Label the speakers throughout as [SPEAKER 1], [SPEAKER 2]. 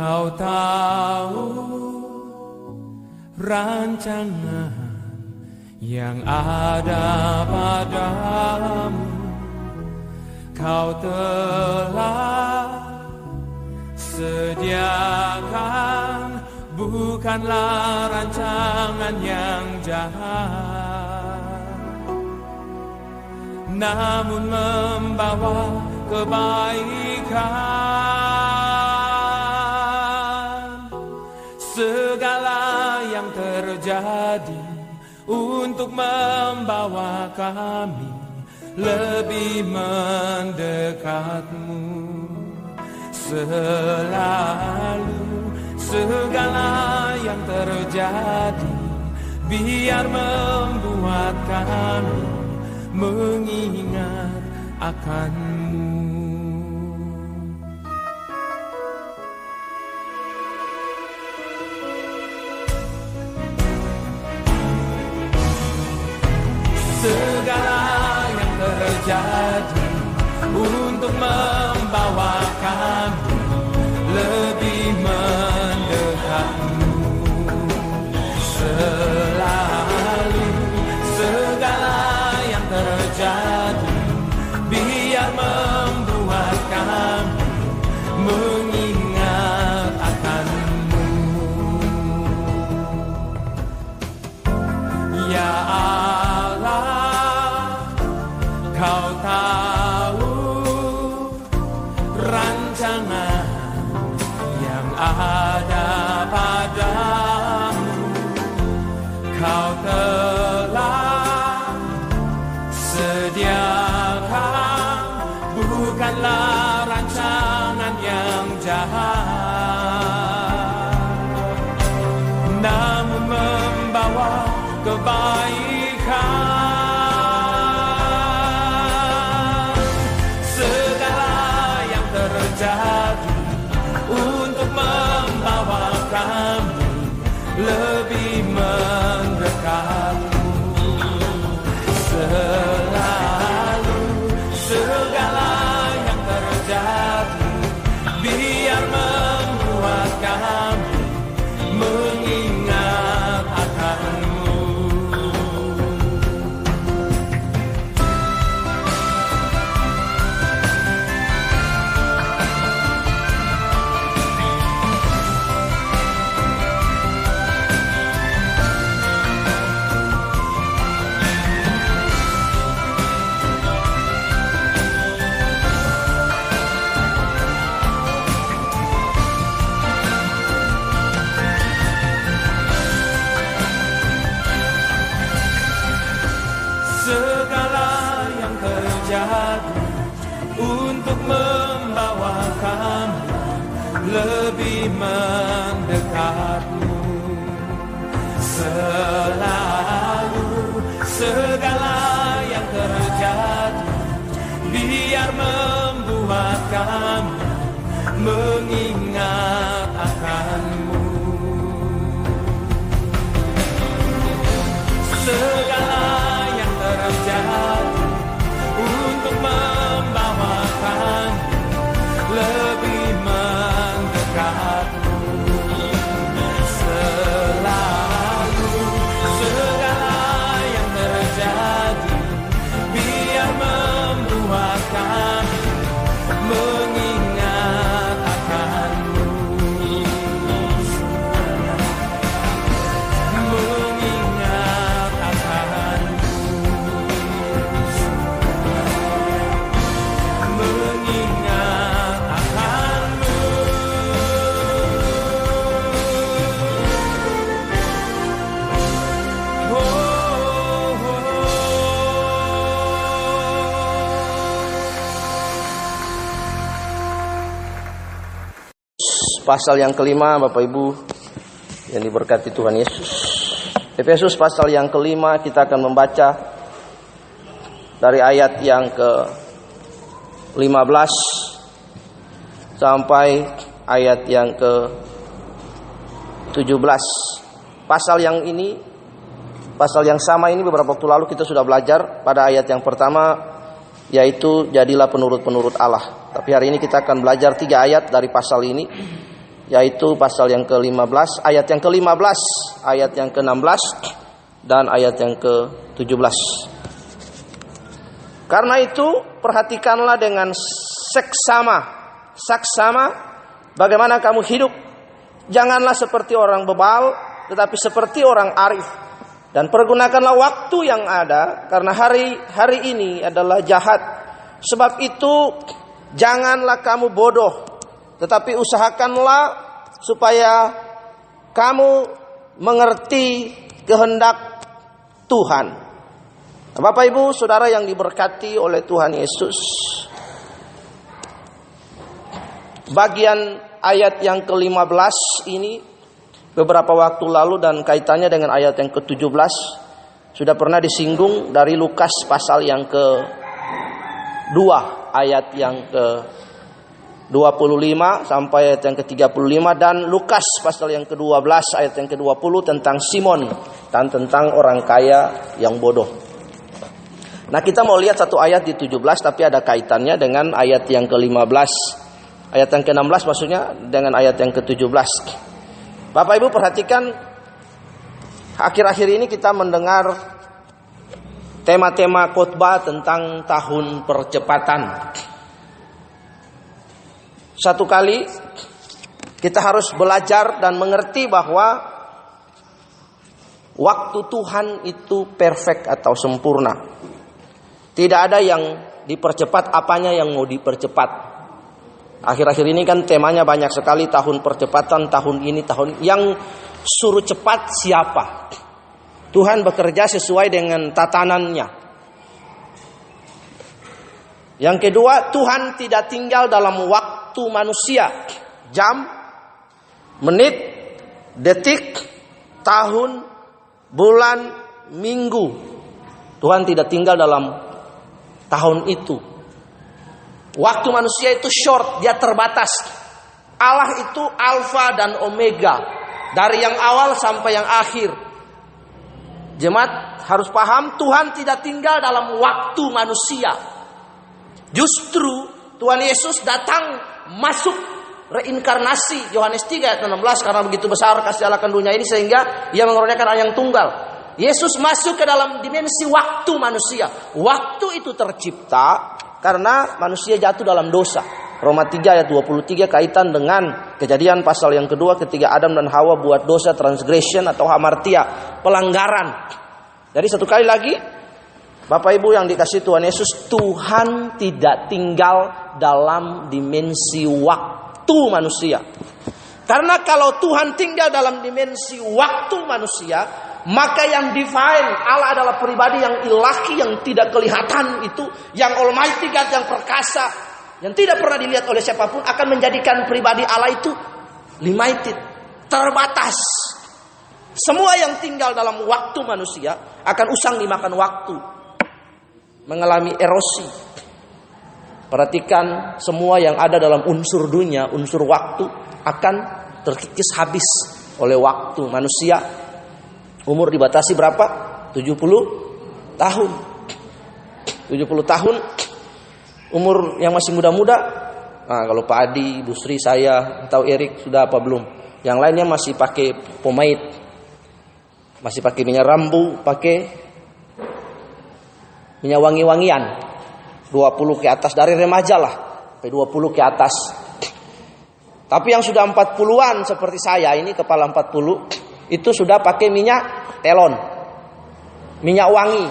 [SPEAKER 1] Kau tahu rancangan yang ada padamu. Kau telah sediakan bukanlah rancangan yang jahat. Namun membawa kebaikan terjadi untuk membawa kami lebih mendekatmu. Selalu segala yang terjadi biar membuat kami mengingat akanmu segala yang terjadi selalu
[SPEAKER 2] pasal yang kelima Bapak Ibu yang diberkati Tuhan Yesus. Efesus pasal yang kelima kita akan membaca dari ayat yang ke 15 sampai ayat yang ke 17. Pasal yang ini pasal yang sama ini beberapa waktu lalu kita sudah belajar pada ayat yang pertama yaitu jadilah penurut-penurut Allah. Tapi hari ini kita akan belajar tiga ayat dari pasal ini yaitu pasal yang ke-15, ayat yang ke-15, ayat yang ke-16 dan ayat yang ke-17. Karena itu perhatikanlah dengan seksama, saksama bagaimana kamu hidup. Janganlah seperti orang bebal, tetapi seperti orang arif. Dan pergunakanlah waktu yang ada karena hari hari ini adalah jahat. Sebab itu janganlah kamu bodoh, tetapi usahakanlah supaya kamu mengerti kehendak Tuhan. Bapak Ibu, Saudara yang diberkati oleh Tuhan Yesus. Bagian ayat yang ke-15 ini beberapa waktu lalu dan kaitannya dengan ayat yang ke-17 sudah pernah disinggung dari Lukas pasal yang ke-2 ayat yang ke 25 sampai ayat yang ke-35 dan Lukas pasal yang ke-12 ayat yang ke-20 tentang Simon dan tentang orang kaya yang bodoh. Nah, kita mau lihat satu ayat di 17 tapi ada kaitannya dengan ayat yang ke-15. Ayat yang ke-16 maksudnya dengan ayat yang ke-17. Bapak Ibu perhatikan akhir-akhir ini kita mendengar tema-tema khotbah tentang tahun percepatan. Satu kali kita harus belajar dan mengerti bahwa waktu Tuhan itu perfect atau sempurna. Tidak ada yang dipercepat, apanya yang mau dipercepat. Akhir-akhir ini kan temanya banyak sekali tahun percepatan, tahun ini, tahun yang suruh cepat siapa? Tuhan bekerja sesuai dengan tatanannya. Yang kedua, Tuhan tidak tinggal dalam waktu waktu manusia, jam, menit, detik, tahun, bulan, minggu. Tuhan tidak tinggal dalam tahun itu. Waktu manusia itu short, dia terbatas. Allah itu alfa dan omega, dari yang awal sampai yang akhir. Jemaat harus paham Tuhan tidak tinggal dalam waktu manusia. Justru Tuhan Yesus datang masuk reinkarnasi Yohanes 3 ayat 16 karena begitu besar kasih Allah dunia ini sehingga ia mengerjakan anak yang tunggal. Yesus masuk ke dalam dimensi waktu manusia. Waktu itu tercipta karena manusia jatuh dalam dosa. Roma 3 ayat 23 kaitan dengan kejadian pasal yang kedua ketika Adam dan Hawa buat dosa transgression atau hamartia, pelanggaran. Jadi satu kali lagi Bapak Ibu yang dikasih Tuhan Yesus, Tuhan tidak tinggal dalam dimensi waktu manusia. Karena kalau Tuhan tinggal dalam dimensi waktu manusia, maka yang divine Allah adalah pribadi yang ilahi yang tidak kelihatan itu, yang almighty God yang perkasa, yang tidak pernah dilihat oleh siapa pun akan menjadikan pribadi Allah itu limited, terbatas. Semua yang tinggal dalam waktu manusia akan usang dimakan waktu mengalami erosi. Perhatikan semua yang ada dalam unsur dunia, unsur waktu akan terkikis habis oleh waktu manusia. Umur dibatasi berapa? 70 tahun. 70 tahun umur yang masih muda-muda. Nah, kalau Pak Adi, Bu Sri, saya atau Erik sudah apa belum? Yang lainnya masih pakai pomade. Masih pakai minyak rambu, pakai minyak wangi-wangian. 20 ke atas dari remaja lah. Sampai 20 ke atas. Tapi yang sudah 40-an seperti saya ini kepala 40 itu sudah pakai minyak telon. Minyak wangi.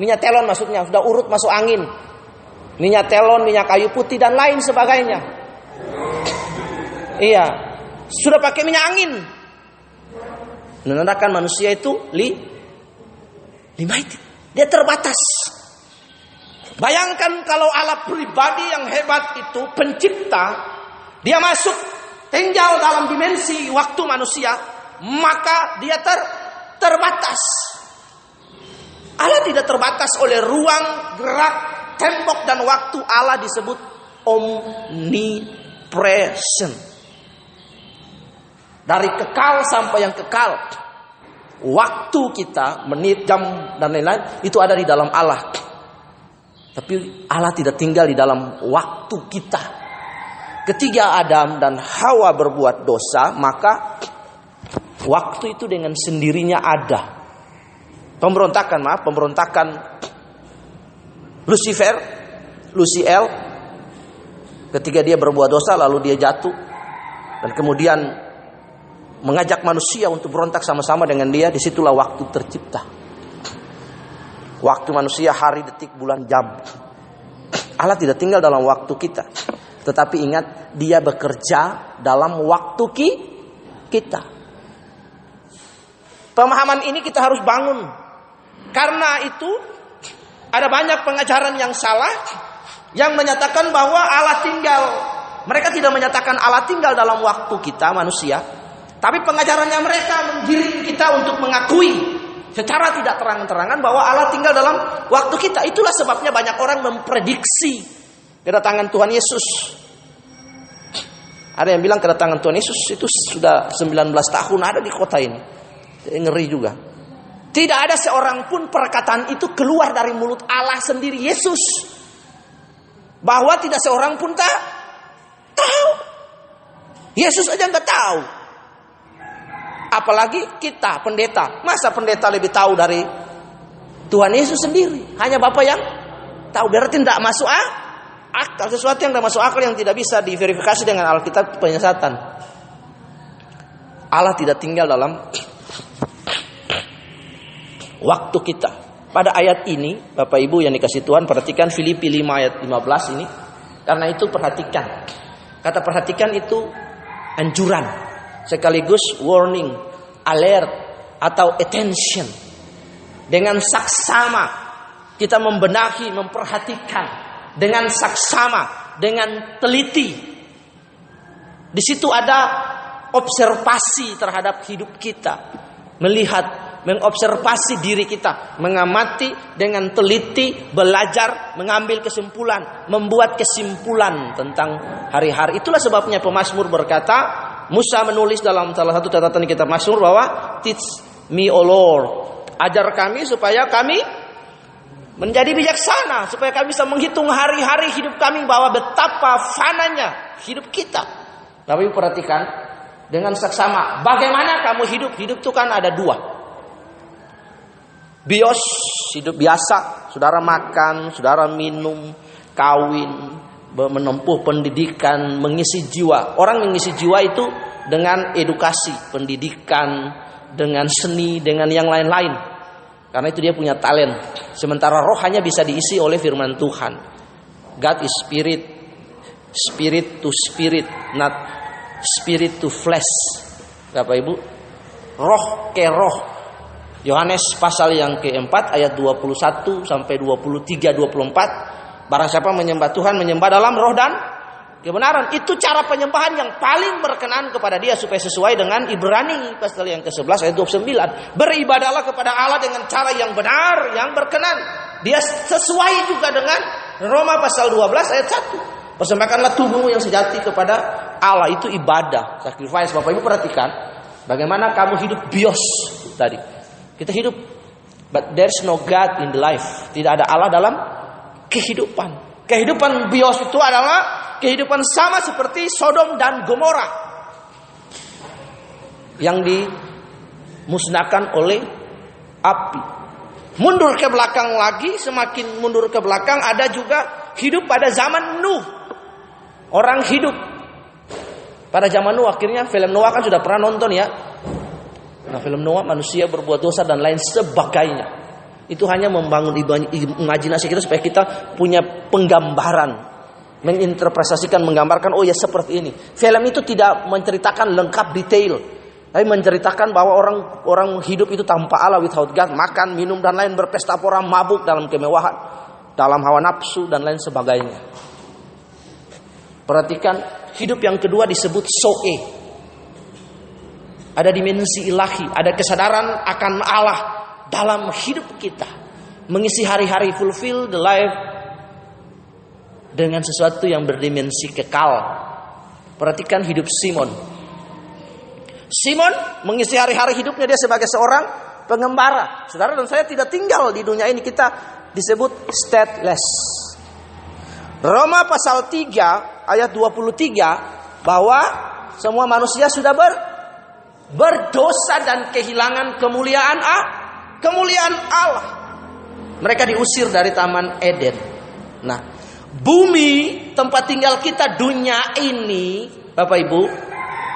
[SPEAKER 2] Minyak telon maksudnya sudah urut masuk angin. Minyak telon minyak kayu putih dan lain sebagainya. Iya. Sudah pakai minyak angin. Menandakan manusia itu li limited dia terbatas Bayangkan kalau Allah pribadi yang hebat itu pencipta, dia masuk tinggal dalam dimensi waktu manusia, maka dia ter terbatas. Allah tidak terbatas oleh ruang, gerak, tembok dan waktu. Allah disebut omnipresent. Dari kekal sampai yang kekal. Waktu kita, menit, jam, dan lain-lain, itu ada di dalam Allah. Tapi Allah tidak tinggal di dalam waktu kita. Ketika Adam dan Hawa berbuat dosa, maka waktu itu dengan sendirinya ada. Pemberontakan, maaf, pemberontakan Lucifer, Luciel, ketika dia berbuat dosa lalu dia jatuh dan kemudian mengajak manusia untuk berontak sama-sama dengan dia, di situlah waktu tercipta. Waktu manusia hari, detik, bulan, jam. Allah tidak tinggal dalam waktu kita. Tetapi ingat, dia bekerja dalam waktu ki kita. Pemahaman ini kita harus bangun. Karena itu ada banyak pengajaran yang salah yang menyatakan bahwa Allah tinggal. Mereka tidak menyatakan Allah tinggal dalam waktu kita manusia, tapi pengajarannya mereka menggiring kita untuk mengakui secara tidak terang-terangan bahwa Allah tinggal dalam waktu kita. Itulah sebabnya banyak orang memprediksi kedatangan Tuhan Yesus. Ada yang bilang kedatangan Tuhan Yesus itu sudah 19 tahun ada di kota ini. Ngeri juga. Tidak ada seorang pun perkataan itu keluar dari mulut Allah sendiri Yesus. Bahwa tidak seorang pun tak tahu. Yesus aja nggak tahu. Apalagi kita pendeta. Masa pendeta lebih tahu dari Tuhan Yesus sendiri? Hanya Bapak yang tahu. Berarti tidak masuk ah? akal. Sesuatu yang tidak masuk akal yang tidak bisa diverifikasi dengan Alkitab penyesatan. Allah tidak tinggal dalam waktu kita. Pada ayat ini, Bapak Ibu yang dikasih Tuhan, perhatikan Filipi 5 ayat 15 ini. Karena itu perhatikan. Kata perhatikan itu anjuran. Sekaligus warning, alert, atau attention. Dengan saksama kita membenahi, memperhatikan. Dengan saksama, dengan teliti. Di situ ada observasi terhadap hidup kita. Melihat mengobservasi diri kita, mengamati dengan teliti, belajar, mengambil kesimpulan, membuat kesimpulan tentang hari-hari. Itulah sebabnya pemazmur berkata, Musa menulis dalam salah satu catatan kitab Mazmur bahwa teach me O Lord, ajar kami supaya kami menjadi bijaksana, supaya kami bisa menghitung hari-hari hidup kami bahwa betapa fananya hidup kita. Tapi perhatikan dengan saksama, bagaimana kamu hidup? Hidup itu kan ada dua. Bios hidup biasa, saudara makan, saudara minum, kawin, menempuh pendidikan, mengisi jiwa. Orang mengisi jiwa itu dengan edukasi, pendidikan, dengan seni, dengan yang lain-lain. Karena itu dia punya talent. Sementara roh hanya bisa diisi oleh firman Tuhan. God is spirit, spirit to spirit, not spirit to flesh. Bapak Ibu, roh ke roh, Yohanes pasal yang keempat ayat 21 sampai 23 24 barang siapa menyembah Tuhan menyembah dalam roh dan kebenaran. Itu cara penyembahan yang paling berkenan kepada dia supaya sesuai dengan Ibrani pasal yang ke-11 ayat 29 beribadahlah kepada Allah dengan cara yang benar yang berkenan. Dia sesuai juga dengan Roma pasal 12 ayat 1 persembahkanlah tubuhmu yang sejati kepada Allah. Itu ibadah sacrifice. Bapak Ibu perhatikan bagaimana kamu hidup bios tadi. Kita hidup. But there's no God in the life. Tidak ada Allah dalam kehidupan. Kehidupan bios itu adalah kehidupan sama seperti Sodom dan Gomora. Yang dimusnahkan oleh api. Mundur ke belakang lagi, semakin mundur ke belakang ada juga hidup pada zaman Nuh. Orang hidup pada zaman Nuh akhirnya film Noah kan sudah pernah nonton ya. Nah film Noah manusia berbuat dosa dan lain sebagainya. Itu hanya membangun imajinasi kita supaya kita punya penggambaran. Menginterpretasikan, menggambarkan, oh ya seperti ini. Film itu tidak menceritakan lengkap detail. Tapi menceritakan bahwa orang orang hidup itu tanpa Allah without God. Makan, minum, dan lain berpesta orang mabuk dalam kemewahan. Dalam hawa nafsu dan lain sebagainya. Perhatikan, hidup yang kedua disebut soe ada dimensi ilahi, ada kesadaran akan Allah dalam hidup kita. Mengisi hari-hari fulfill the life dengan sesuatu yang berdimensi kekal. Perhatikan hidup Simon. Simon mengisi hari-hari hidupnya dia sebagai seorang pengembara. Saudara dan saya tidak tinggal di dunia ini kita disebut stateless. Roma pasal 3 ayat 23 bahwa semua manusia sudah ber berdosa dan kehilangan kemuliaan ah, kemuliaan Allah. Mereka diusir dari taman Eden. Nah, bumi tempat tinggal kita dunia ini, Bapak Ibu,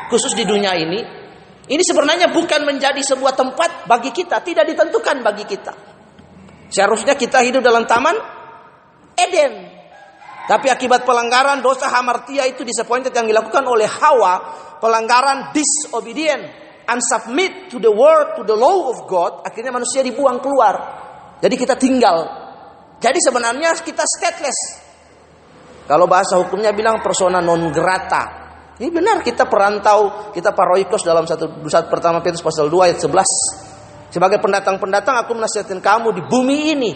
[SPEAKER 2] khusus di dunia ini, ini sebenarnya bukan menjadi sebuah tempat bagi kita, tidak ditentukan bagi kita. Seharusnya kita hidup dalam taman Eden. Tapi akibat pelanggaran dosa hamartia itu disappointed yang dilakukan oleh Hawa, pelanggaran disobedient, unsubmit to the word, to the law of God, akhirnya manusia dibuang keluar. Jadi kita tinggal. Jadi sebenarnya kita stateless. Kalau bahasa hukumnya bilang persona non grata. Ini benar kita perantau, kita paroikos dalam satu saat pertama Petrus pasal 2 ayat 11. Sebagai pendatang-pendatang aku menasihatkan kamu di bumi ini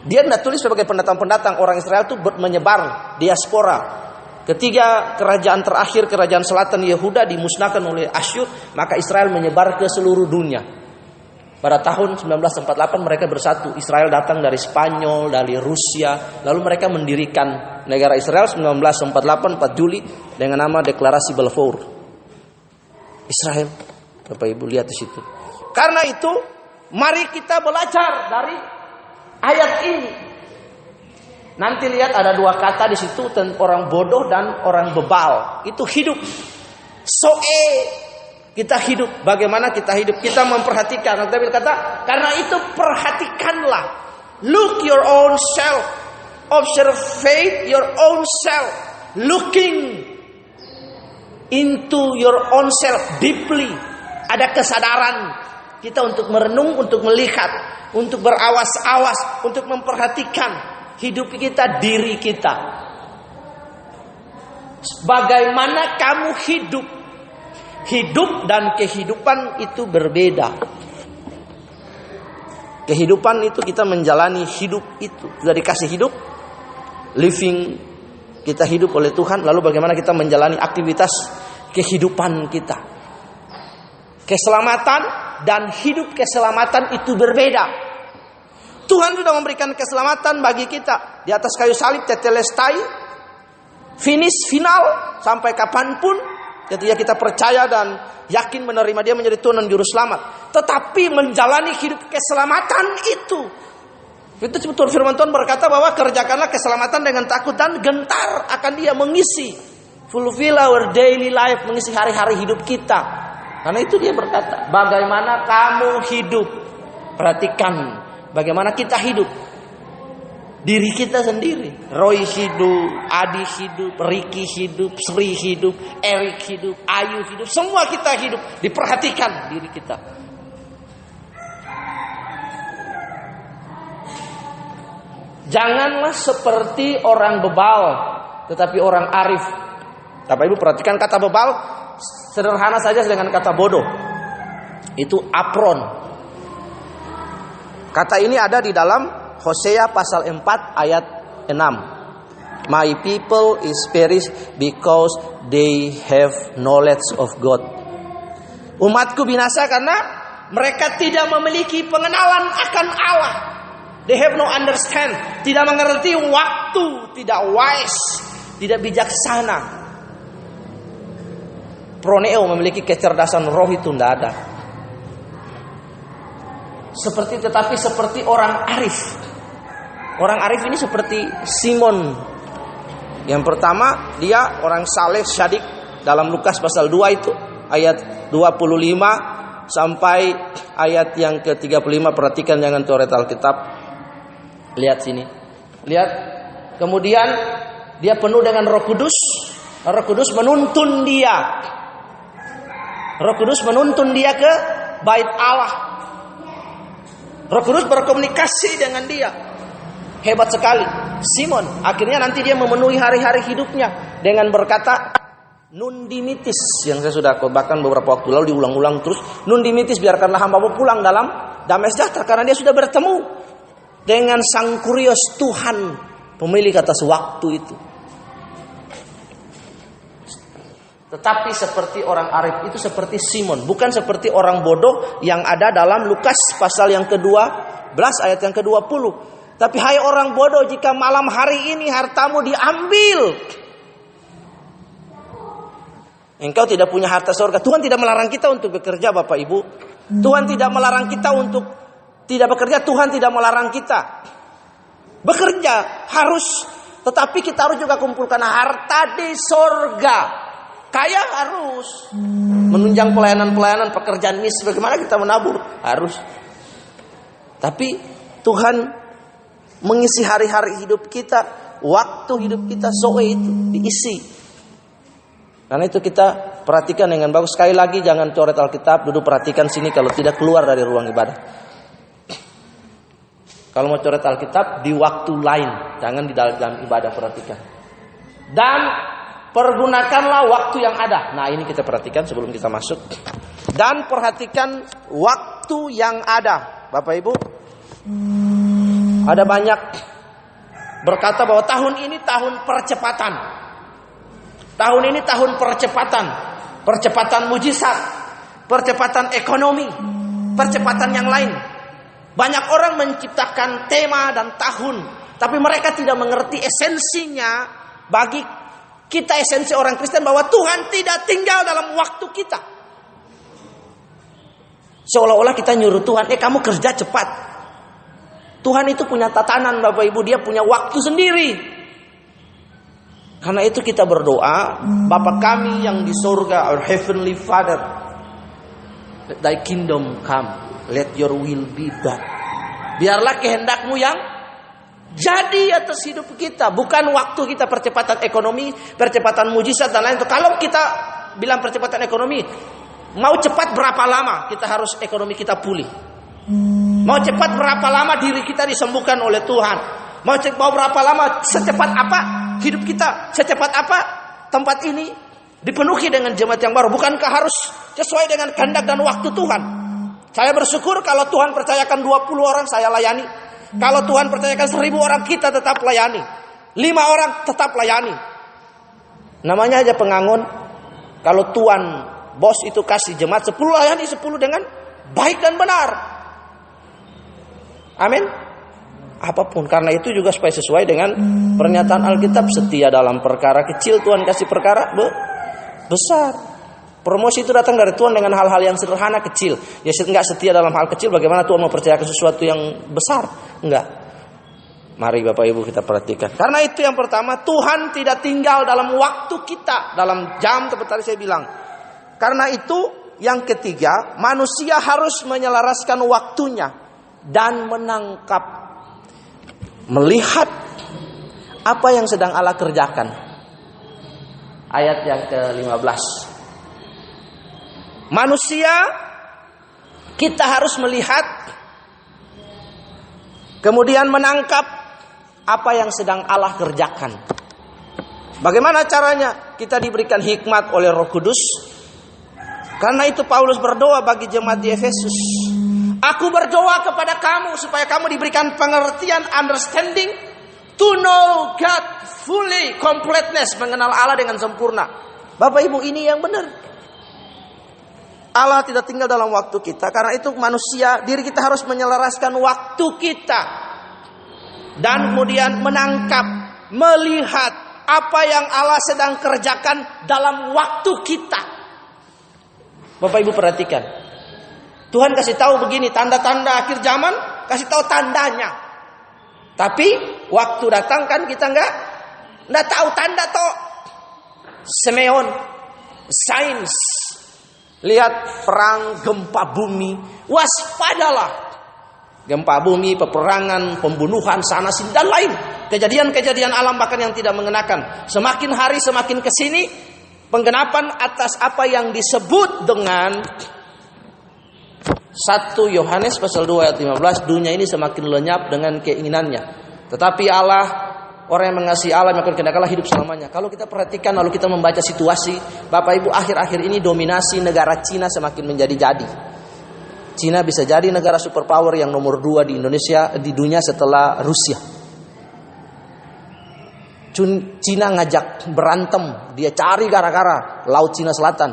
[SPEAKER 2] dia tidak tulis sebagai pendatang-pendatang orang Israel itu menyebar diaspora. Ketika kerajaan terakhir kerajaan selatan Yehuda dimusnahkan oleh Asyur, maka Israel menyebar ke seluruh dunia. Pada tahun 1948 mereka bersatu. Israel datang dari Spanyol, dari Rusia, lalu mereka mendirikan negara Israel 1948 4 Juli dengan nama Deklarasi Balfour. Israel. Bapak Ibu lihat di situ. Karena itu, mari kita belajar dari ayat ini. Nanti lihat ada dua kata di situ tentang orang bodoh dan orang bebal. Itu hidup. Soe kita hidup. Bagaimana kita hidup? Kita memperhatikan. Nanti kata karena itu perhatikanlah. Look your own self. Observe your own self. Looking into your own self deeply. Ada kesadaran kita untuk merenung, untuk melihat, untuk berawas-awas, untuk memperhatikan hidup kita, diri kita. Bagaimana kamu hidup? Hidup dan kehidupan itu berbeda. Kehidupan itu kita menjalani hidup itu. Sudah dikasih hidup, living kita hidup oleh Tuhan, lalu bagaimana kita menjalani aktivitas kehidupan kita. Keselamatan dan hidup keselamatan itu berbeda. Tuhan sudah memberikan keselamatan bagi kita di atas kayu salib tetelestai finish final sampai kapan pun ketika kita percaya dan yakin menerima dia menjadi Tuhan dan Juru Selamat. Tetapi menjalani hidup keselamatan itu itu betul firman Tuhan berkata bahwa kerjakanlah keselamatan dengan takut dan gentar akan dia mengisi fulfill our daily life mengisi hari-hari hidup kita. Karena itu dia berkata, bagaimana kamu hidup? Perhatikan bagaimana kita hidup. Diri kita sendiri. Roy hidup, Adi hidup, Ricky hidup, Sri hidup, Eric hidup, Ayu hidup. Semua kita hidup. Diperhatikan diri kita. Janganlah seperti orang bebal, tetapi orang arif. Bapak Ibu perhatikan kata bebal sederhana saja dengan kata bodoh. Itu apron. Kata ini ada di dalam Hosea pasal 4 ayat 6. My people is perish because they have knowledge of God. Umatku binasa karena mereka tidak memiliki pengenalan akan Allah. They have no understand, tidak mengerti waktu, tidak wise, tidak bijaksana. Proneo memiliki kecerdasan roh itu tidak ada. Seperti tetapi seperti orang arif. Orang arif ini seperti Simon. Yang pertama dia orang saleh syadik dalam Lukas pasal 2 itu ayat 25 sampai ayat yang ke-35 perhatikan jangan coret Alkitab. Lihat sini. Lihat. Kemudian dia penuh dengan Roh Kudus. Roh Kudus menuntun dia Roh Kudus menuntun dia ke bait Allah. Roh Kudus berkomunikasi dengan dia. Hebat sekali. Simon akhirnya nanti dia memenuhi hari-hari hidupnya dengan berkata nundimitis yang saya sudah khotbahkan beberapa waktu lalu diulang-ulang terus nundimitis biarkanlah hambamu pulang dalam damai sejahtera karena dia sudah bertemu dengan sang kurios Tuhan pemilik atas waktu itu. Tetapi seperti orang arif itu seperti Simon, bukan seperti orang bodoh yang ada dalam Lukas pasal yang kedua belas ayat yang ke-20. Tapi hai orang bodoh jika malam hari ini hartamu diambil. Engkau tidak punya harta surga. Tuhan tidak melarang kita untuk bekerja Bapak Ibu. Tuhan tidak melarang kita untuk tidak bekerja. Tuhan tidak melarang kita. Bekerja harus. Tetapi kita harus juga kumpulkan harta di surga. Kaya harus. Menunjang pelayanan-pelayanan pekerjaan mis. Bagaimana kita menabur? Harus. Tapi Tuhan mengisi hari-hari hidup kita. Waktu hidup kita soe itu diisi karena itu kita perhatikan dengan bagus. Sekali lagi jangan coret Alkitab, duduk perhatikan sini kalau tidak keluar dari ruang ibadah. Kalau mau coret Alkitab di waktu lain, jangan di dalam ibadah perhatikan. Dan pergunakanlah waktu yang ada. Nah, ini kita perhatikan sebelum kita masuk. Dan perhatikan waktu yang ada. Bapak Ibu, ada banyak berkata bahwa tahun ini tahun percepatan. Tahun ini tahun percepatan, percepatan mujizat, percepatan ekonomi, percepatan yang lain. Banyak orang menciptakan tema dan tahun, tapi mereka tidak mengerti esensinya bagi kita esensi orang Kristen bahwa Tuhan tidak tinggal dalam waktu kita. Seolah-olah kita nyuruh Tuhan, eh kamu kerja cepat. Tuhan itu punya tatanan Bapak Ibu, dia punya waktu sendiri. Karena itu kita berdoa, Bapa kami yang di surga, our heavenly Father, let thy kingdom come, let your will be done. Biarlah kehendakmu yang jadi atas hidup kita, bukan waktu kita percepatan ekonomi, percepatan mujizat dan lain itu. Kalau kita bilang percepatan ekonomi, mau cepat berapa lama kita harus ekonomi kita pulih? Mau cepat berapa lama diri kita disembuhkan oleh Tuhan? Mau cepat berapa lama secepat apa hidup kita secepat apa tempat ini dipenuhi dengan jemaat yang baru. Bukankah harus sesuai dengan kehendak dan waktu Tuhan? Saya bersyukur kalau Tuhan percayakan 20 orang saya layani. Kalau Tuhan percayakan 1000 orang kita tetap layani. 5 orang tetap layani. Namanya aja pengangun. Kalau Tuhan bos itu kasih jemaat 10 layani 10 dengan baik dan benar. Amin apa pun. Karena itu juga supaya sesuai dengan pernyataan Alkitab setia dalam perkara kecil Tuhan kasih perkara be besar. Promosi itu datang dari Tuhan dengan hal-hal yang sederhana kecil. Ya enggak setia dalam hal kecil bagaimana Tuhan mau percayakan sesuatu yang besar? Enggak. Mari Bapak Ibu kita perhatikan. Karena itu yang pertama, Tuhan tidak tinggal dalam waktu kita, dalam jam seperti tadi saya bilang. Karena itu yang ketiga, manusia harus menyelaraskan waktunya dan menangkap melihat apa yang sedang Allah kerjakan. Ayat yang ke-15. Manusia kita harus melihat kemudian menangkap apa yang sedang Allah kerjakan. Bagaimana caranya? Kita diberikan hikmat oleh Roh Kudus. Karena itu Paulus berdoa bagi jemaat di Efesus. Aku berdoa kepada kamu supaya kamu diberikan pengertian, understanding, to know God fully, completeness, mengenal Allah dengan sempurna. Bapak Ibu ini yang benar. Allah tidak tinggal dalam waktu kita. Karena itu manusia, diri kita harus menyelaraskan waktu kita. Dan kemudian menangkap, melihat apa yang Allah sedang kerjakan dalam waktu kita. Bapak Ibu perhatikan. Tuhan kasih tahu begini tanda-tanda akhir zaman, kasih tahu tandanya. Tapi waktu datang kan kita enggak enggak tahu tanda toh. Semeon, sains, lihat perang gempa bumi, waspadalah. Gempa bumi, peperangan, pembunuhan sana sini dan lain. Kejadian-kejadian alam bahkan yang tidak mengenakan. Semakin hari semakin ke sini penggenapan atas apa yang disebut dengan 1 Yohanes pasal 2 ayat 15 dunia ini semakin lenyap dengan keinginannya. Tetapi Allah orang yang mengasihi Allah yang akan kehendaklah hidup selamanya. Kalau kita perhatikan lalu kita membaca situasi Bapak Ibu akhir-akhir ini dominasi negara Cina semakin menjadi-jadi. Cina bisa jadi negara superpower yang nomor dua di Indonesia di dunia setelah Rusia. Cina ngajak berantem, dia cari gara-gara Laut Cina Selatan,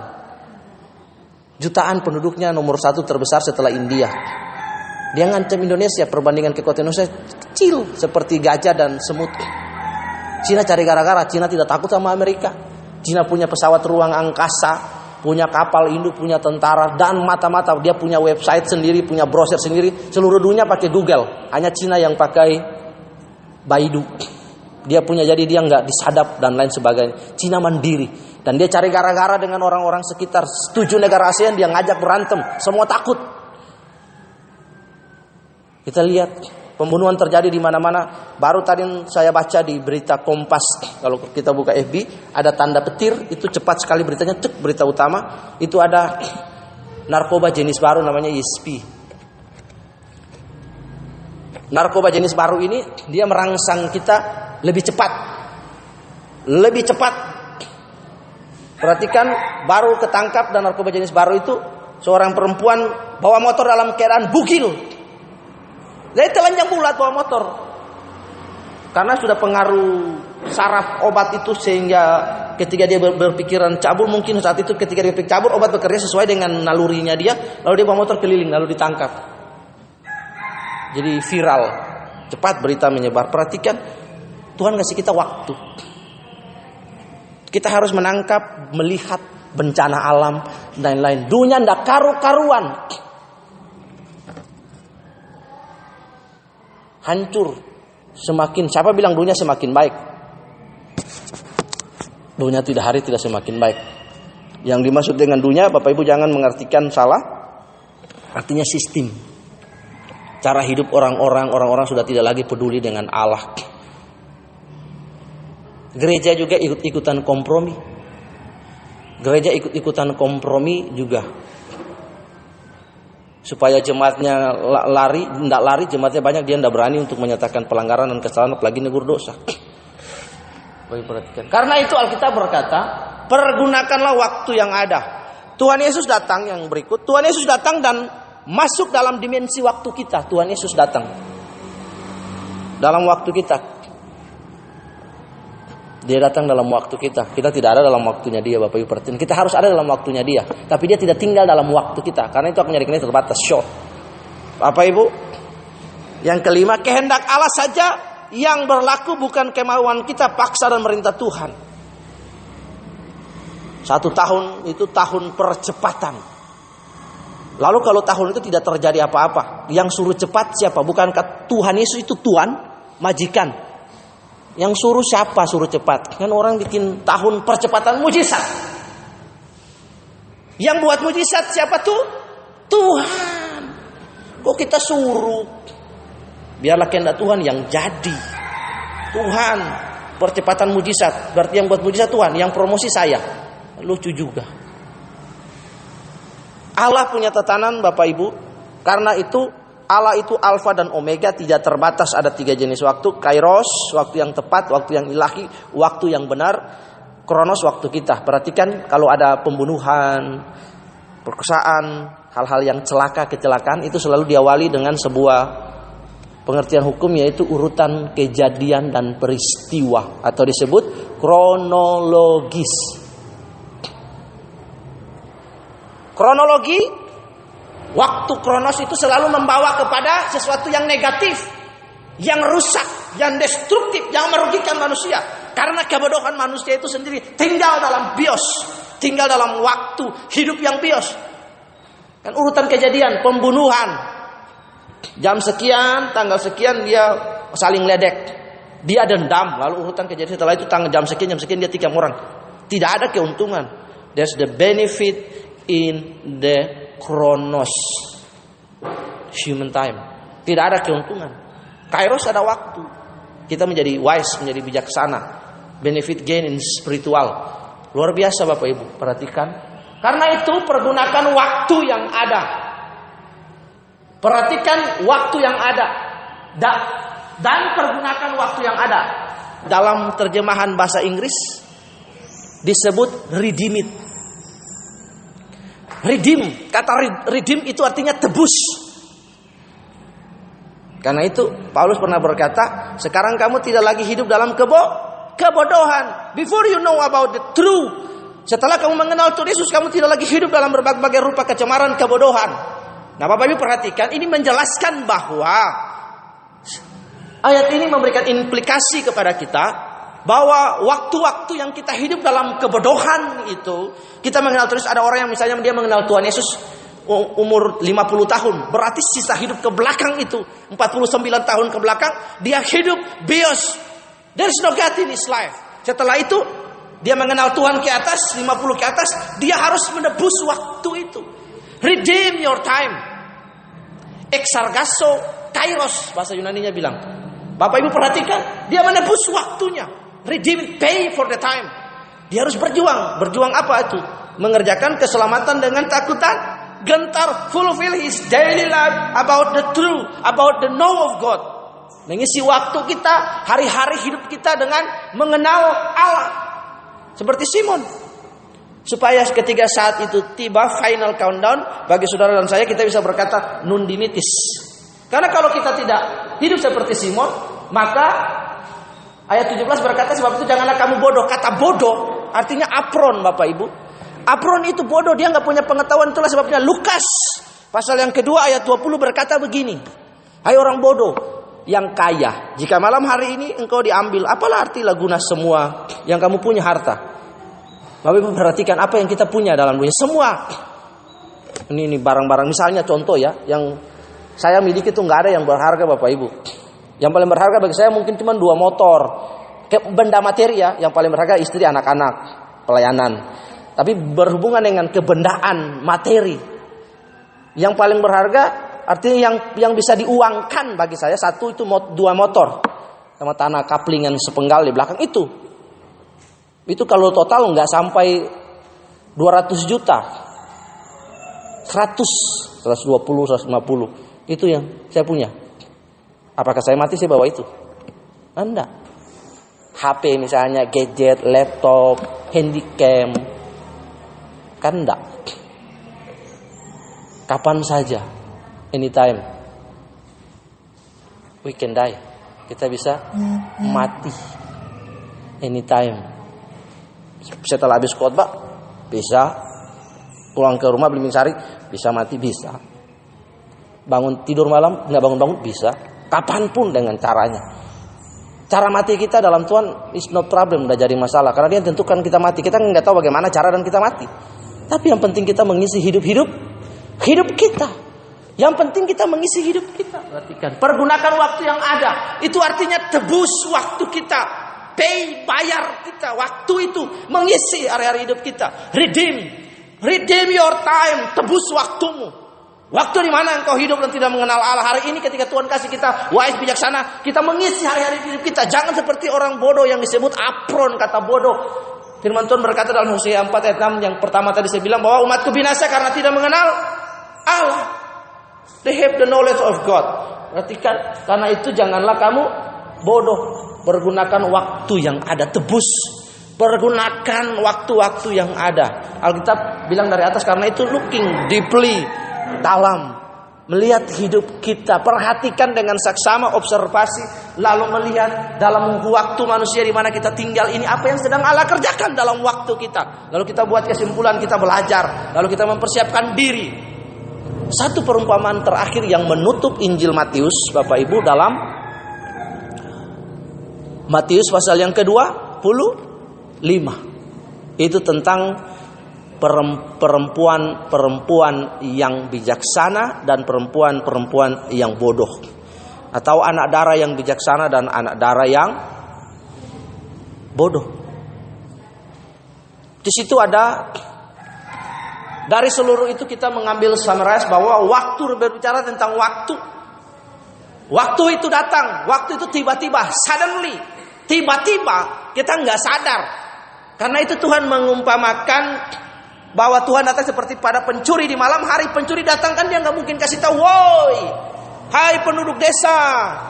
[SPEAKER 2] jutaan penduduknya nomor satu terbesar setelah India. Dia ngancam Indonesia perbandingan kekuatan Indonesia kecil seperti gajah dan semut. Cina cari gara-gara, Cina tidak takut sama Amerika. Cina punya pesawat ruang angkasa, punya kapal induk, punya tentara dan mata-mata dia punya website sendiri, punya browser sendiri. Seluruh dunia pakai Google, hanya Cina yang pakai Baidu. Dia punya jadi dia nggak disadap dan lain sebagainya. Cina mandiri dan dia cari gara-gara dengan orang-orang sekitar tujuh negara ASEAN dia ngajak berantem, semua takut. Kita lihat pembunuhan terjadi di mana-mana. Baru tadi saya baca di berita Kompas kalau kita buka FB ada tanda petir itu cepat sekali beritanya cek berita utama itu ada narkoba jenis baru namanya ISP. Narkoba jenis baru ini dia merangsang kita lebih cepat. Lebih cepat. Perhatikan baru ketangkap dan narkoba jenis baru itu seorang perempuan bawa motor dalam keadaan bugil. Jadi telanjang bulat bawa motor. Karena sudah pengaruh saraf obat itu sehingga ketika dia berpikiran cabul mungkin saat itu ketika dia berpikir cabul obat bekerja sesuai dengan nalurinya dia lalu dia bawa motor keliling lalu ditangkap. Jadi viral. Cepat berita menyebar. Perhatikan Tuhan kasih kita waktu. Kita harus menangkap, melihat bencana alam dan lain-lain. Dunia ndak karu-karuan. Hancur. Semakin siapa bilang dunia semakin baik? Dunia tidak hari tidak semakin baik. Yang dimaksud dengan dunia Bapak Ibu jangan mengartikan salah. Artinya sistem. Cara hidup orang-orang, orang-orang sudah tidak lagi peduli dengan Allah. Gereja juga ikut-ikutan kompromi. Gereja ikut-ikutan kompromi juga. Supaya jemaatnya lari, tidak lari, jemaatnya banyak, dia tidak berani untuk menyatakan pelanggaran dan kesalahan, apalagi negur dosa. perhatikan. Karena itu Alkitab berkata, pergunakanlah waktu yang ada. Tuhan Yesus datang yang berikut. Tuhan Yesus datang dan masuk dalam dimensi waktu kita. Tuhan Yesus datang dalam waktu kita. Dia datang dalam waktu kita. Kita tidak ada dalam waktunya dia, Bapak Ibu perhatiin. Kita harus ada dalam waktunya dia. Tapi dia tidak tinggal dalam waktu kita. Karena itu akan menjadi kita terbatas, short. Bapak Ibu, yang kelima, kehendak Allah saja yang berlaku bukan kemauan kita paksa dan merintah Tuhan. Satu tahun itu tahun percepatan. Lalu kalau tahun itu tidak terjadi apa-apa, yang suruh cepat siapa? Bukankah Tuhan Yesus itu Tuhan, majikan? Yang suruh siapa suruh cepat? Kan orang bikin tahun percepatan mujizat. Yang buat mujizat siapa tuh? Tuhan. Kok kita suruh? Biarlah kehendak Tuhan yang jadi. Tuhan, percepatan mujizat. Berarti yang buat mujizat Tuhan, yang promosi saya. Lucu juga. Allah punya tatanan Bapak Ibu. Karena itu Allah itu alfa dan omega tidak terbatas. Ada tiga jenis waktu. Kairos waktu yang tepat waktu yang ilahi waktu yang benar. Kronos waktu kita. Perhatikan kalau ada pembunuhan perkosaan hal-hal yang celaka kecelakaan itu selalu diawali dengan sebuah pengertian hukum yaitu urutan kejadian dan peristiwa. Atau disebut kronologis. Kronologi Waktu kronos itu selalu membawa kepada sesuatu yang negatif, yang rusak, yang destruktif, yang merugikan manusia. Karena kebodohan manusia itu sendiri tinggal dalam bios, tinggal dalam waktu hidup yang bios. Kan urutan kejadian, pembunuhan. Jam sekian, tanggal sekian dia saling ledek. Dia dendam, lalu urutan kejadian setelah itu tanggal jam sekian, jam sekian dia tikam orang. Tidak ada keuntungan. There's the benefit in the kronos human time. Tidak ada keuntungan. Kairos ada waktu. Kita menjadi wise, menjadi bijaksana. Benefit gain in spiritual. Luar biasa Bapak Ibu, perhatikan. Karena itu pergunakan waktu yang ada. Perhatikan waktu yang ada. Dan pergunakan waktu yang ada. Dalam terjemahan bahasa Inggris disebut redeem it Redeem, kata redeem itu artinya tebus. Karena itu Paulus pernah berkata, sekarang kamu tidak lagi hidup dalam kebo kebodohan. Before you know about the truth, setelah kamu mengenal Tuhan Yesus, kamu tidak lagi hidup dalam berbagai rupa kecemaran kebodohan. Nah, Bapak Ibu perhatikan, ini menjelaskan bahwa Ayat ini memberikan implikasi kepada kita bahwa waktu-waktu yang kita hidup dalam kebodohan itu, kita mengenal terus ada orang yang misalnya dia mengenal Tuhan Yesus umur 50 tahun, berarti sisa hidup ke belakang itu 49 tahun ke belakang dia hidup bios. There's no God in his life. Setelah itu dia mengenal Tuhan ke atas 50 ke atas, dia harus menebus waktu itu. Redeem your time. Exargaso kairos bahasa Yunaninya bilang. Bapak Ibu perhatikan, dia menebus waktunya. Redeem pay for the time. Dia harus berjuang. Berjuang apa itu? Mengerjakan keselamatan dengan takutan, gentar, fulfill his daily life about the truth, about the know of God. Mengisi waktu kita, hari-hari hidup kita dengan mengenal Allah. Seperti Simon. Supaya ketika saat itu tiba final countdown bagi saudara dan saya kita bisa berkata nun dimitis. Karena kalau kita tidak hidup seperti Simon, maka ayat 17 berkata sebab itu janganlah kamu bodoh. Kata bodoh artinya apron Bapak Ibu. Apron itu bodoh, dia nggak punya pengetahuan itulah sebabnya Lukas pasal yang kedua ayat 20 berkata begini. Hai orang bodoh yang kaya, jika malam hari ini engkau diambil, apalah arti laguna semua yang kamu punya harta? Bapak Ibu perhatikan apa yang kita punya dalam dunia semua. Ini ini barang-barang misalnya contoh ya yang saya miliki itu nggak ada yang berharga Bapak Ibu. Yang paling berharga bagi saya mungkin cuma dua motor. Benda materi ya, yang paling berharga istri anak-anak, pelayanan. Tapi berhubungan dengan kebendaan materi. Yang paling berharga artinya yang yang bisa diuangkan bagi saya satu itu dua motor sama tanah kaplingan sepenggal di belakang itu itu kalau total nggak sampai 200 juta. 100, 120, 150. Itu yang saya punya. Apakah saya mati saya bawa itu? Anda. HP misalnya, gadget, laptop, handycam. Kan enggak. Kapan saja. Anytime. We can die. Kita bisa mati. Anytime setelah habis khotbah bisa pulang ke rumah beli sari bisa mati bisa bangun tidur malam nggak bangun bangun bisa kapan pun dengan caranya. Cara mati kita dalam Tuhan is no problem udah jadi masalah. Karena dia tentukan kita mati. Kita nggak tahu bagaimana cara dan kita mati. Tapi yang penting kita mengisi hidup-hidup hidup kita. Yang penting kita mengisi hidup kita. Perhatikan. Pergunakan waktu yang ada. Itu artinya tebus waktu kita. Pay bayar kita. Waktu itu mengisi area hidup kita. Redeem. Redeem your time. Tebus waktumu waktu di mana engkau hidup dan tidak mengenal Allah? Hari ini ketika Tuhan kasih kita wise bijaksana kita mengisi hari-hari hidup kita. Jangan seperti orang bodoh yang disebut apron kata bodoh. Firman Tuhan berkata dalam Hosea 4 ayat 6 yang pertama tadi saya bilang bahwa umatku binasa karena tidak mengenal Allah. They have the knowledge of God. Perhatikan karena itu janganlah kamu bodoh. Pergunakan waktu yang ada tebus. Pergunakan waktu-waktu yang ada. Alkitab bilang dari atas karena itu looking deeply dalam melihat hidup kita, perhatikan dengan saksama observasi, lalu melihat dalam waktu manusia di mana kita tinggal ini apa yang sedang Allah kerjakan dalam waktu kita. Lalu kita buat kesimpulan, kita belajar, lalu kita mempersiapkan diri. Satu perumpamaan terakhir yang menutup Injil Matius, Bapak Ibu dalam Matius pasal yang kedua puluh lima itu tentang perempuan-perempuan yang bijaksana dan perempuan-perempuan yang bodoh atau anak darah yang bijaksana dan anak darah yang bodoh. Di situ ada dari seluruh itu kita mengambil summarize bahwa waktu berbicara tentang waktu. Waktu itu datang, waktu itu tiba-tiba, suddenly, Tiba-tiba kita nggak sadar. Karena itu Tuhan mengumpamakan bahwa Tuhan datang seperti pada pencuri di malam hari. Pencuri datang kan dia nggak mungkin kasih tahu, woi, hai penduduk desa,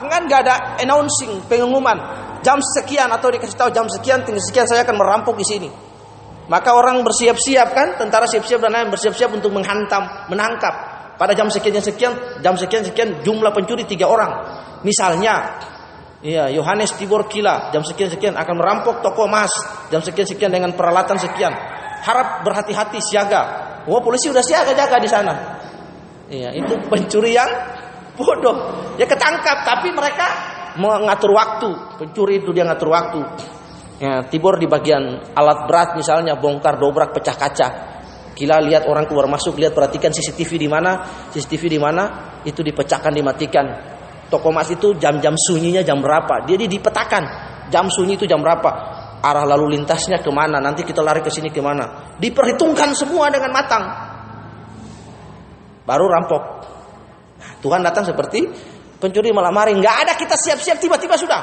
[SPEAKER 2] kan nggak ada announcing pengumuman jam sekian atau dikasih tahu jam sekian, tinggal sekian saya akan merampok di sini. Maka orang bersiap-siap kan, tentara siap-siap dan lain bersiap-siap untuk menghantam, menangkap. Pada jam sekian sekian, jam sekian sekian jumlah pencuri tiga orang. Misalnya Iya, Yohanes Tibor Kila jam sekian sekian akan merampok toko emas jam sekian sekian dengan peralatan sekian. Harap berhati-hati siaga. Wah, polisi udah siaga jaga di sana. Iya, itu pencuri yang bodoh. Ya ketangkap, tapi mereka mengatur waktu. Pencuri itu dia ngatur waktu. Ya, tibur di bagian alat berat misalnya bongkar dobrak pecah kaca. Gila lihat orang keluar masuk, lihat perhatikan CCTV di mana, CCTV di mana, itu dipecahkan dimatikan. Toko emas itu jam-jam sunyinya jam berapa? Dia dipetakan. Jam sunyi itu jam berapa? Arah lalu lintasnya ke mana? Nanti kita lari ke sini ke mana? Diperhitungkan semua dengan matang. Baru rampok. Nah, Tuhan datang seperti pencuri malam hari. Nggak ada kita siap-siap tiba-tiba sudah.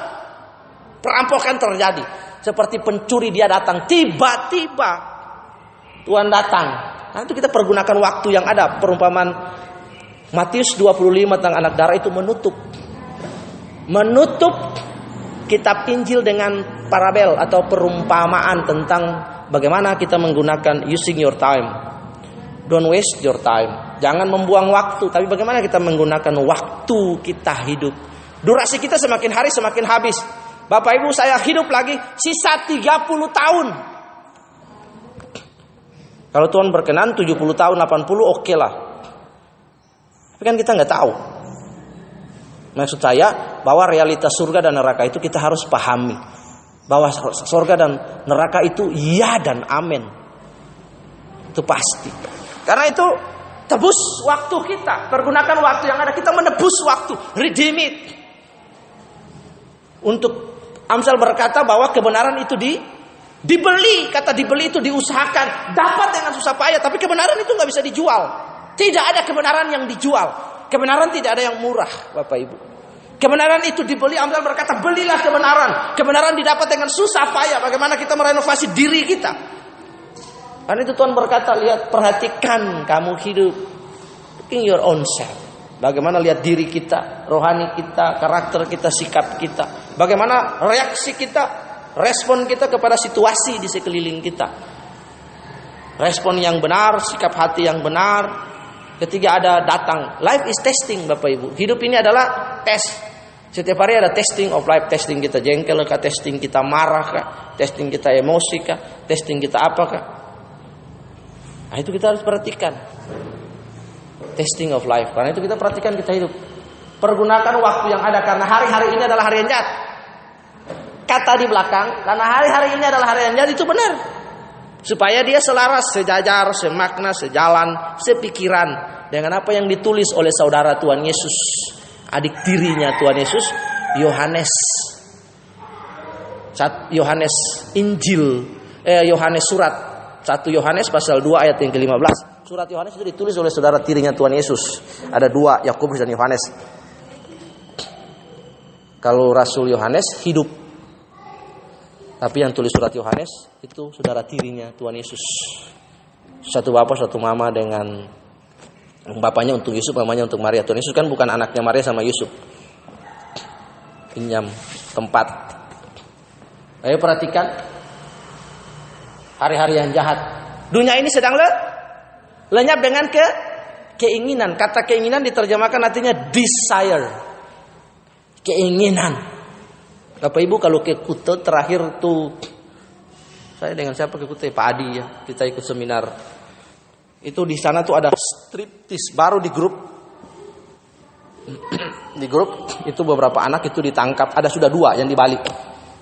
[SPEAKER 2] Perampokan terjadi. Seperti pencuri dia datang tiba-tiba Tuhan datang. Itu kita pergunakan waktu yang ada. Perumpamaan Matius 25 tentang anak darah itu menutup. Menutup kitab Injil dengan parabel atau perumpamaan tentang bagaimana kita menggunakan using your time. Don't waste your time. Jangan membuang waktu, tapi bagaimana kita menggunakan waktu kita hidup. Durasi kita semakin hari semakin habis. Bapak Ibu saya hidup lagi sisa 30 tahun. Kalau Tuhan berkenan 70 tahun 80 oke okay lah. Tapi kan kita nggak tahu. Maksud saya bahwa realitas surga dan neraka itu kita harus pahami. Bahwa surga dan neraka itu iya dan amin. Itu pasti. Karena itu tebus waktu kita. Pergunakan waktu yang ada. Kita menebus waktu. Redeem it. Untuk Amsal berkata bahwa kebenaran itu di dibeli. Kata dibeli itu diusahakan. Dapat dengan susah payah. Tapi kebenaran itu nggak bisa dijual. Tidak ada kebenaran yang dijual. Kebenaran tidak ada yang murah, Bapak Ibu. Kebenaran itu dibeli. Amsal berkata, belilah kebenaran. Kebenaran didapat dengan susah payah. Bagaimana kita merenovasi diri kita. Karena itu Tuhan berkata, lihat, perhatikan kamu hidup. In your own self. Bagaimana lihat diri kita, rohani kita, karakter kita, sikap kita. Bagaimana reaksi kita, respon kita kepada situasi di sekeliling kita. Respon yang benar, sikap hati yang benar. Ketika ada datang, life is testing Bapak Ibu. Hidup ini adalah tes. Setiap hari ada testing of life, testing kita jengkel kah, testing kita marah kah, testing kita emosi kah, testing kita apa kah. Nah, itu kita harus perhatikan. Testing of life. Karena itu kita perhatikan kita hidup. Pergunakan waktu yang ada karena hari-hari ini adalah hari yang jahat. Kata di belakang, karena hari-hari ini adalah hari yang jahat itu benar. Supaya dia selaras, sejajar, semakna, sejalan, sepikiran dengan apa yang ditulis oleh saudara Tuhan Yesus. Adik tirinya Tuhan Yesus, Yohanes. Yohanes Injil, eh Yohanes surat 1 Yohanes pasal 2 ayat yang ke-15. Surat Yohanes itu ditulis oleh saudara tirinya Tuhan Yesus. Ada dua, Yakobus dan Yohanes. Kalau Rasul Yohanes hidup. Tapi yang tulis surat Yohanes itu saudara tirinya Tuhan Yesus. Satu bapak, satu mama dengan bapaknya untuk Yusuf, mamanya untuk Maria. Tuhan Yesus kan bukan anaknya Maria sama Yusuf. Pinjam tempat. Ayo perhatikan hari-hari yang jahat. Dunia ini sedang le lenyap dengan ke keinginan. Kata keinginan diterjemahkan artinya desire. Keinginan. Bapak Ibu kalau ke Kute terakhir tuh saya dengan siapa ke Kute? Pak Adi ya. Kita ikut seminar. Itu di sana tuh ada striptis baru di grup. di grup itu beberapa anak itu ditangkap. Ada sudah dua yang dibalik.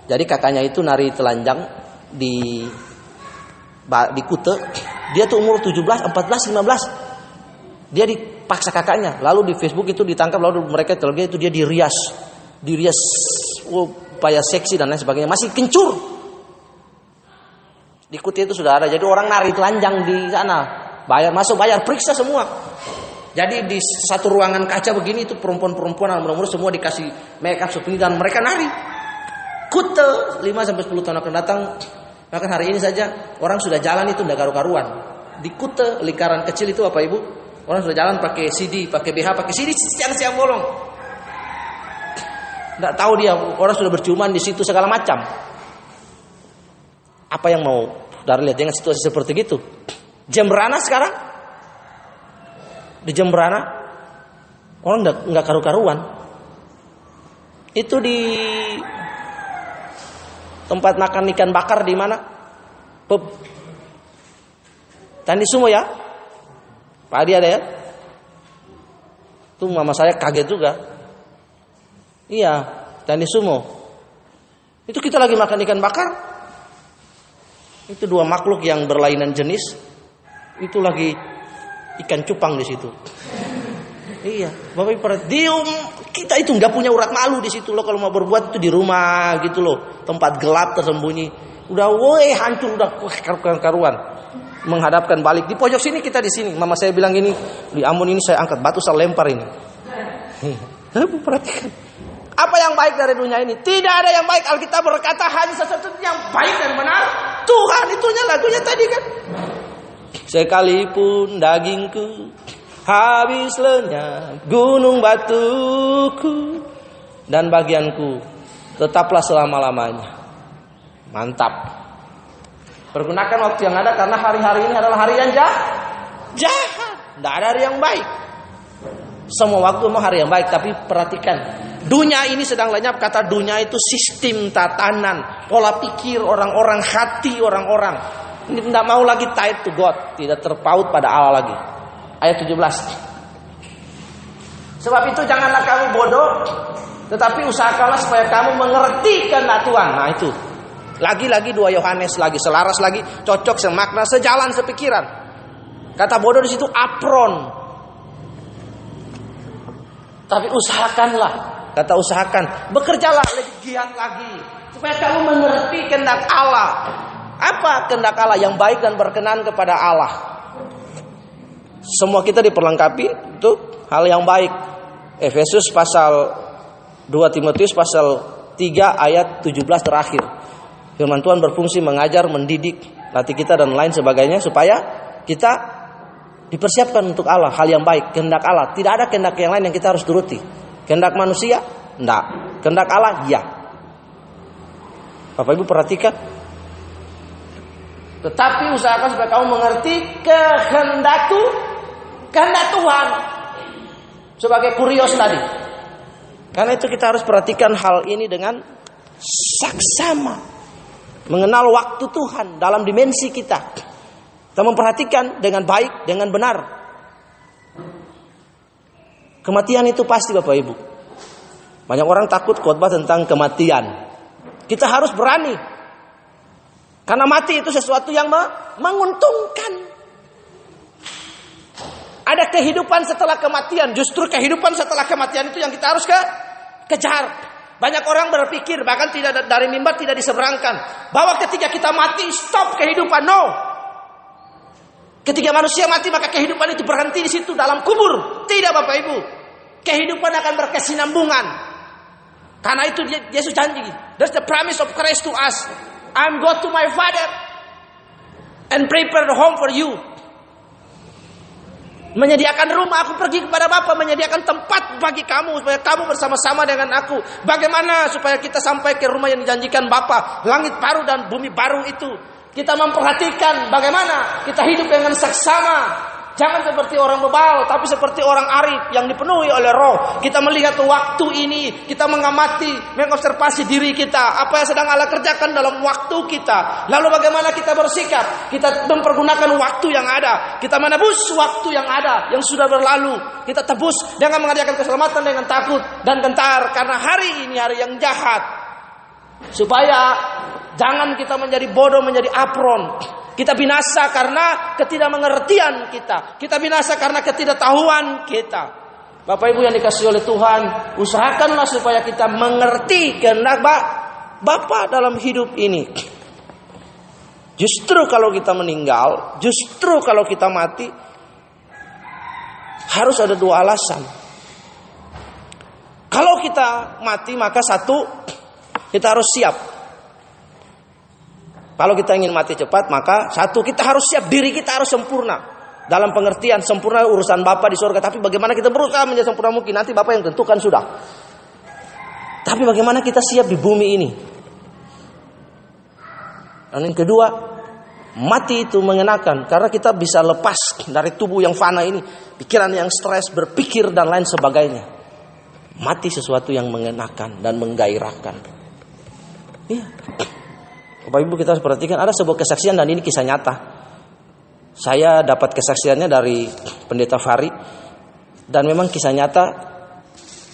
[SPEAKER 2] Jadi kakaknya itu nari telanjang di di Kute, dia tuh umur 17, 14, 15. Dia dipaksa kakaknya. Lalu di Facebook itu ditangkap lalu mereka telega itu dia dirias. Dirias supaya seksi dan lain sebagainya. Masih kencur. Di Kute itu sudah ada. Jadi orang nari telanjang di sana. Bayar masuk, bayar periksa semua. Jadi di satu ruangan kaca begini itu perempuan-perempuan umur-umur semua dikasih make up seperti dan mereka nari. Kute 5 sampai 10 tahun akan datang Bahkan hari ini saja orang sudah jalan itu udah karu-karuan. Di Kute lingkaran kecil itu apa ibu? Orang sudah jalan pakai CD, pakai BH, pakai CD siang-siang bolong. Nggak tahu dia orang sudah berciuman di situ segala macam. Apa yang mau dari lihat dengan situasi seperti itu? Jembrana sekarang di Jembrana orang nggak nggak karu-karuan. Itu di tempat makan ikan bakar di mana? Pub. Tadi semua ya? Pak Adi ada ya? Tuh mama saya kaget juga. Iya, teknik sumo. Itu kita lagi makan ikan bakar. Itu dua makhluk yang berlainan jenis. Itu lagi ikan cupang di situ. Iya, Bapak Ibu perhati- di um- kita itu nggak punya urat malu di situ loh kalau mau berbuat itu di rumah gitu loh, tempat gelap tersembunyi. Udah woi hancur udah wah, karu- karuan. Menghadapkan balik di pojok sini kita di sini. Mama saya bilang gini, di Ambon ini saya angkat batu saya lempar ini. Perhatikan. Apa yang baik dari dunia ini? Tidak ada yang baik. Alkitab berkata hanya sesuatu yang baik dan benar. Tuhan itunya lagunya tadi kan. Sekalipun dagingku habis lenyap gunung batuku dan bagianku tetaplah selama-lamanya. Mantap. Pergunakan waktu yang ada karena hari-hari ini adalah hari yang jahat. Jahat. Tidak ada hari yang baik. Semua waktu mau hari yang baik, tapi perhatikan. Dunia ini sedang lenyap. Kata dunia itu sistem tatanan, pola pikir orang-orang, hati orang-orang. Tidak mau lagi tied to God, tidak terpaut pada Allah lagi. Ayat 17. Sebab itu janganlah kamu bodoh, tetapi usahakanlah supaya kamu mengerti kehendak Tuhan. Nah itu. Lagi-lagi dua Yohanes lagi selaras lagi, cocok semakna, sejalan sepikiran. Kata bodoh di situ apron, tapi usahakanlah, kata usahakan, bekerjalah lebih giat lagi supaya kamu mengerti kehendak Allah. Apa kehendak Allah yang baik dan berkenan kepada Allah? Semua kita diperlengkapi untuk hal yang baik. Efesus pasal 2 Timotius pasal 3 ayat 17 terakhir. Firman Tuhan berfungsi mengajar, mendidik, latih kita dan lain sebagainya supaya kita dipersiapkan untuk Allah, hal yang baik, kehendak Allah. Tidak ada kehendak yang lain yang kita harus turuti. Kehendak manusia? Tidak. Kehendak Allah? Ya. Bapak Ibu perhatikan. Tetapi usahakan supaya kamu mengerti kehendak kehendak Tuhan. Sebagai kurios tadi. Karena itu kita harus perhatikan hal ini dengan saksama. Mengenal waktu Tuhan dalam dimensi kita. Kita memperhatikan dengan baik, dengan benar. Kematian itu pasti Bapak Ibu. Banyak orang takut khotbah tentang kematian. Kita harus berani. Karena mati itu sesuatu yang menguntungkan. Ada kehidupan setelah kematian. Justru kehidupan setelah kematian itu yang kita harus ke kejar. Banyak orang berpikir bahkan tidak dari mimbar tidak diseberangkan bahwa ketika kita mati stop kehidupan. No. Ketika manusia mati maka kehidupan itu berhenti di situ dalam kubur. Tidak Bapak Ibu. Kehidupan akan berkesinambungan. Karena itu Yesus janji. That's the promise of Christ to us. I'm go to my Father and prepare the home for you. Menyediakan rumah, aku pergi kepada Bapa menyediakan tempat bagi kamu supaya kamu bersama-sama dengan aku. Bagaimana supaya kita sampai ke rumah yang dijanjikan Bapa, langit baru dan bumi baru itu. Kita memperhatikan bagaimana kita hidup dengan seksama. Jangan seperti orang bebal, tapi seperti orang arif yang dipenuhi oleh roh. Kita melihat waktu ini, kita mengamati, mengobservasi diri kita. Apa yang sedang Allah kerjakan dalam waktu kita. Lalu bagaimana kita bersikap? Kita mempergunakan waktu yang ada. Kita menebus waktu yang ada, yang sudah berlalu. Kita tebus dengan mengadakan keselamatan dengan takut dan gentar. Karena hari ini hari yang jahat. Supaya jangan kita menjadi bodoh, menjadi apron. Kita binasa karena ketidakmengertian kita. Kita binasa karena ketidaktahuan kita. Bapak Ibu yang dikasih oleh Tuhan, usahakanlah supaya kita mengerti kehendak Bapak dalam hidup ini. Justru kalau kita meninggal, justru kalau kita mati, harus ada dua alasan. Kalau kita mati, maka satu, kita harus siap kalau kita ingin mati cepat, maka satu kita harus siap diri kita harus sempurna. Dalam pengertian sempurna urusan Bapak di surga, tapi bagaimana kita berusaha menjadi sempurna mungkin nanti Bapak yang tentukan sudah. Tapi bagaimana kita siap di bumi ini? Dan yang kedua, mati itu mengenakan karena kita bisa lepas dari tubuh yang fana ini, pikiran yang stres, berpikir dan lain sebagainya. Mati sesuatu yang mengenakan dan menggairahkan. Iya. Bapak Ibu kita harus perhatikan ada sebuah kesaksian dan ini kisah nyata. Saya dapat kesaksiannya dari pendeta Fari dan memang kisah nyata.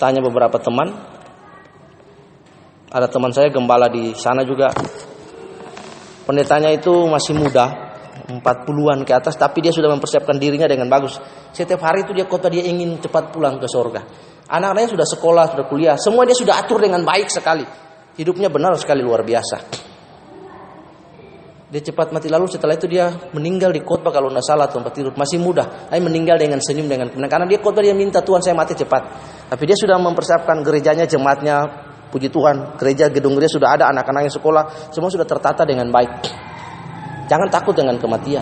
[SPEAKER 2] Tanya beberapa teman. Ada teman saya gembala di sana juga. Pendetanya itu masih muda, 40-an ke atas, tapi dia sudah mempersiapkan dirinya dengan bagus. Setiap hari itu dia kota dia ingin cepat pulang ke sorga. Anak-anaknya sudah sekolah, sudah kuliah, semua dia sudah atur dengan baik sekali. Hidupnya benar sekali luar biasa. Dia cepat mati lalu setelah itu dia meninggal di khotbah kalau tidak salah tempat tidur masih muda. Tapi meninggal dengan senyum dengan kemenangan karena dia khotbah dia minta Tuhan saya mati cepat. Tapi dia sudah mempersiapkan gerejanya, jemaatnya, puji Tuhan, gereja gedung gereja sudah ada anak-anaknya sekolah, semua sudah tertata dengan baik. Jangan takut dengan kematian.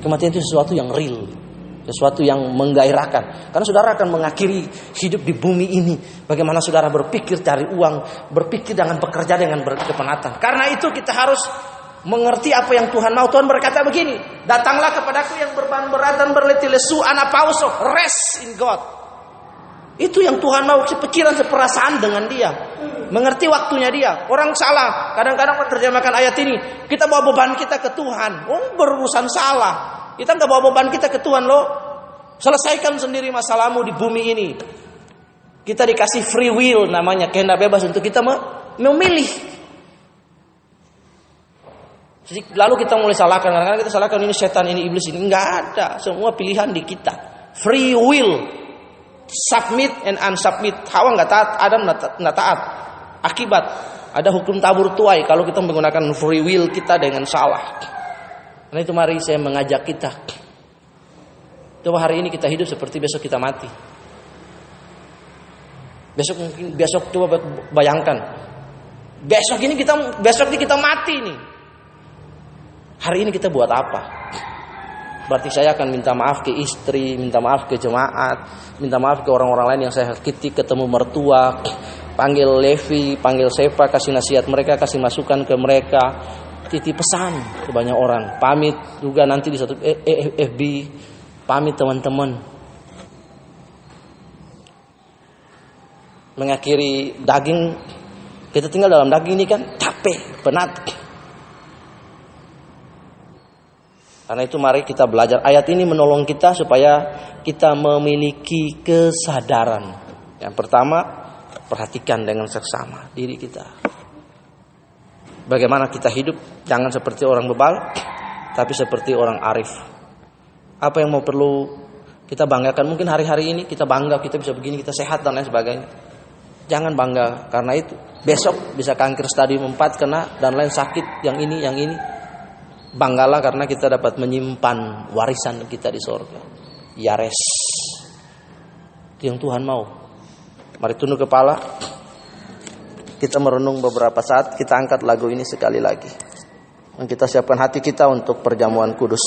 [SPEAKER 2] Kematian itu sesuatu yang real, sesuatu yang menggairahkan. Karena saudara akan mengakhiri hidup di bumi ini. Bagaimana saudara berpikir cari uang, berpikir dengan bekerja dengan berkepenatan. Karena itu kita harus mengerti apa yang Tuhan mau. Tuhan berkata begini, datanglah kepadaku yang berbahan berat dan berletih lesu, anak pauso, rest in God. Itu yang Tuhan mau, sepikiran, seperasaan dengan dia. Mengerti waktunya dia. Orang salah, kadang-kadang menerjemahkan ayat ini, kita bawa beban kita ke Tuhan. Oh, berurusan salah. Kita nggak bawa beban kita ke Tuhan loh. Selesaikan sendiri masalahmu di bumi ini. Kita dikasih free will namanya, kehendak bebas untuk kita memilih Lalu kita mulai salahkan, karena kita salahkan ini setan, ini iblis, ini enggak ada. Semua pilihan di kita. Free will. Submit and unsubmit. Hawa enggak taat, Adam enggak taat. Akibat ada hukum tabur tuai kalau kita menggunakan free will kita dengan salah. Karena itu mari saya mengajak kita. Coba hari ini kita hidup seperti besok kita mati. Besok mungkin besok coba bayangkan. Besok ini kita besok ini kita mati nih. Hari ini kita buat apa? Berarti saya akan minta maaf ke istri, minta maaf ke jemaat, minta maaf ke orang-orang lain yang saya sakiti, ketemu mertua, panggil Levi, panggil Sepa, kasih nasihat mereka, kasih masukan ke mereka, titip pesan ke banyak orang. Pamit juga nanti di satu eh, eh, FB, pamit teman-teman. Mengakhiri daging, kita tinggal dalam daging ini kan capek, penat. Karena itu mari kita belajar. Ayat ini menolong kita supaya kita memiliki kesadaran. Yang pertama, perhatikan dengan seksama diri kita. Bagaimana kita hidup, jangan seperti orang bebal, tapi seperti orang arif. Apa yang mau perlu kita banggakan? Mungkin hari-hari ini kita bangga, kita bisa begini, kita sehat dan lain sebagainya. Jangan bangga karena itu. Besok bisa kanker stadium 4 kena dan lain sakit yang ini, yang ini Banggalah karena kita dapat menyimpan warisan kita di sorga. Yares. Itu yang Tuhan mau. Mari tunduk kepala. Kita merenung beberapa saat. Kita angkat lagu ini sekali lagi. Dan kita siapkan hati kita untuk perjamuan kudus.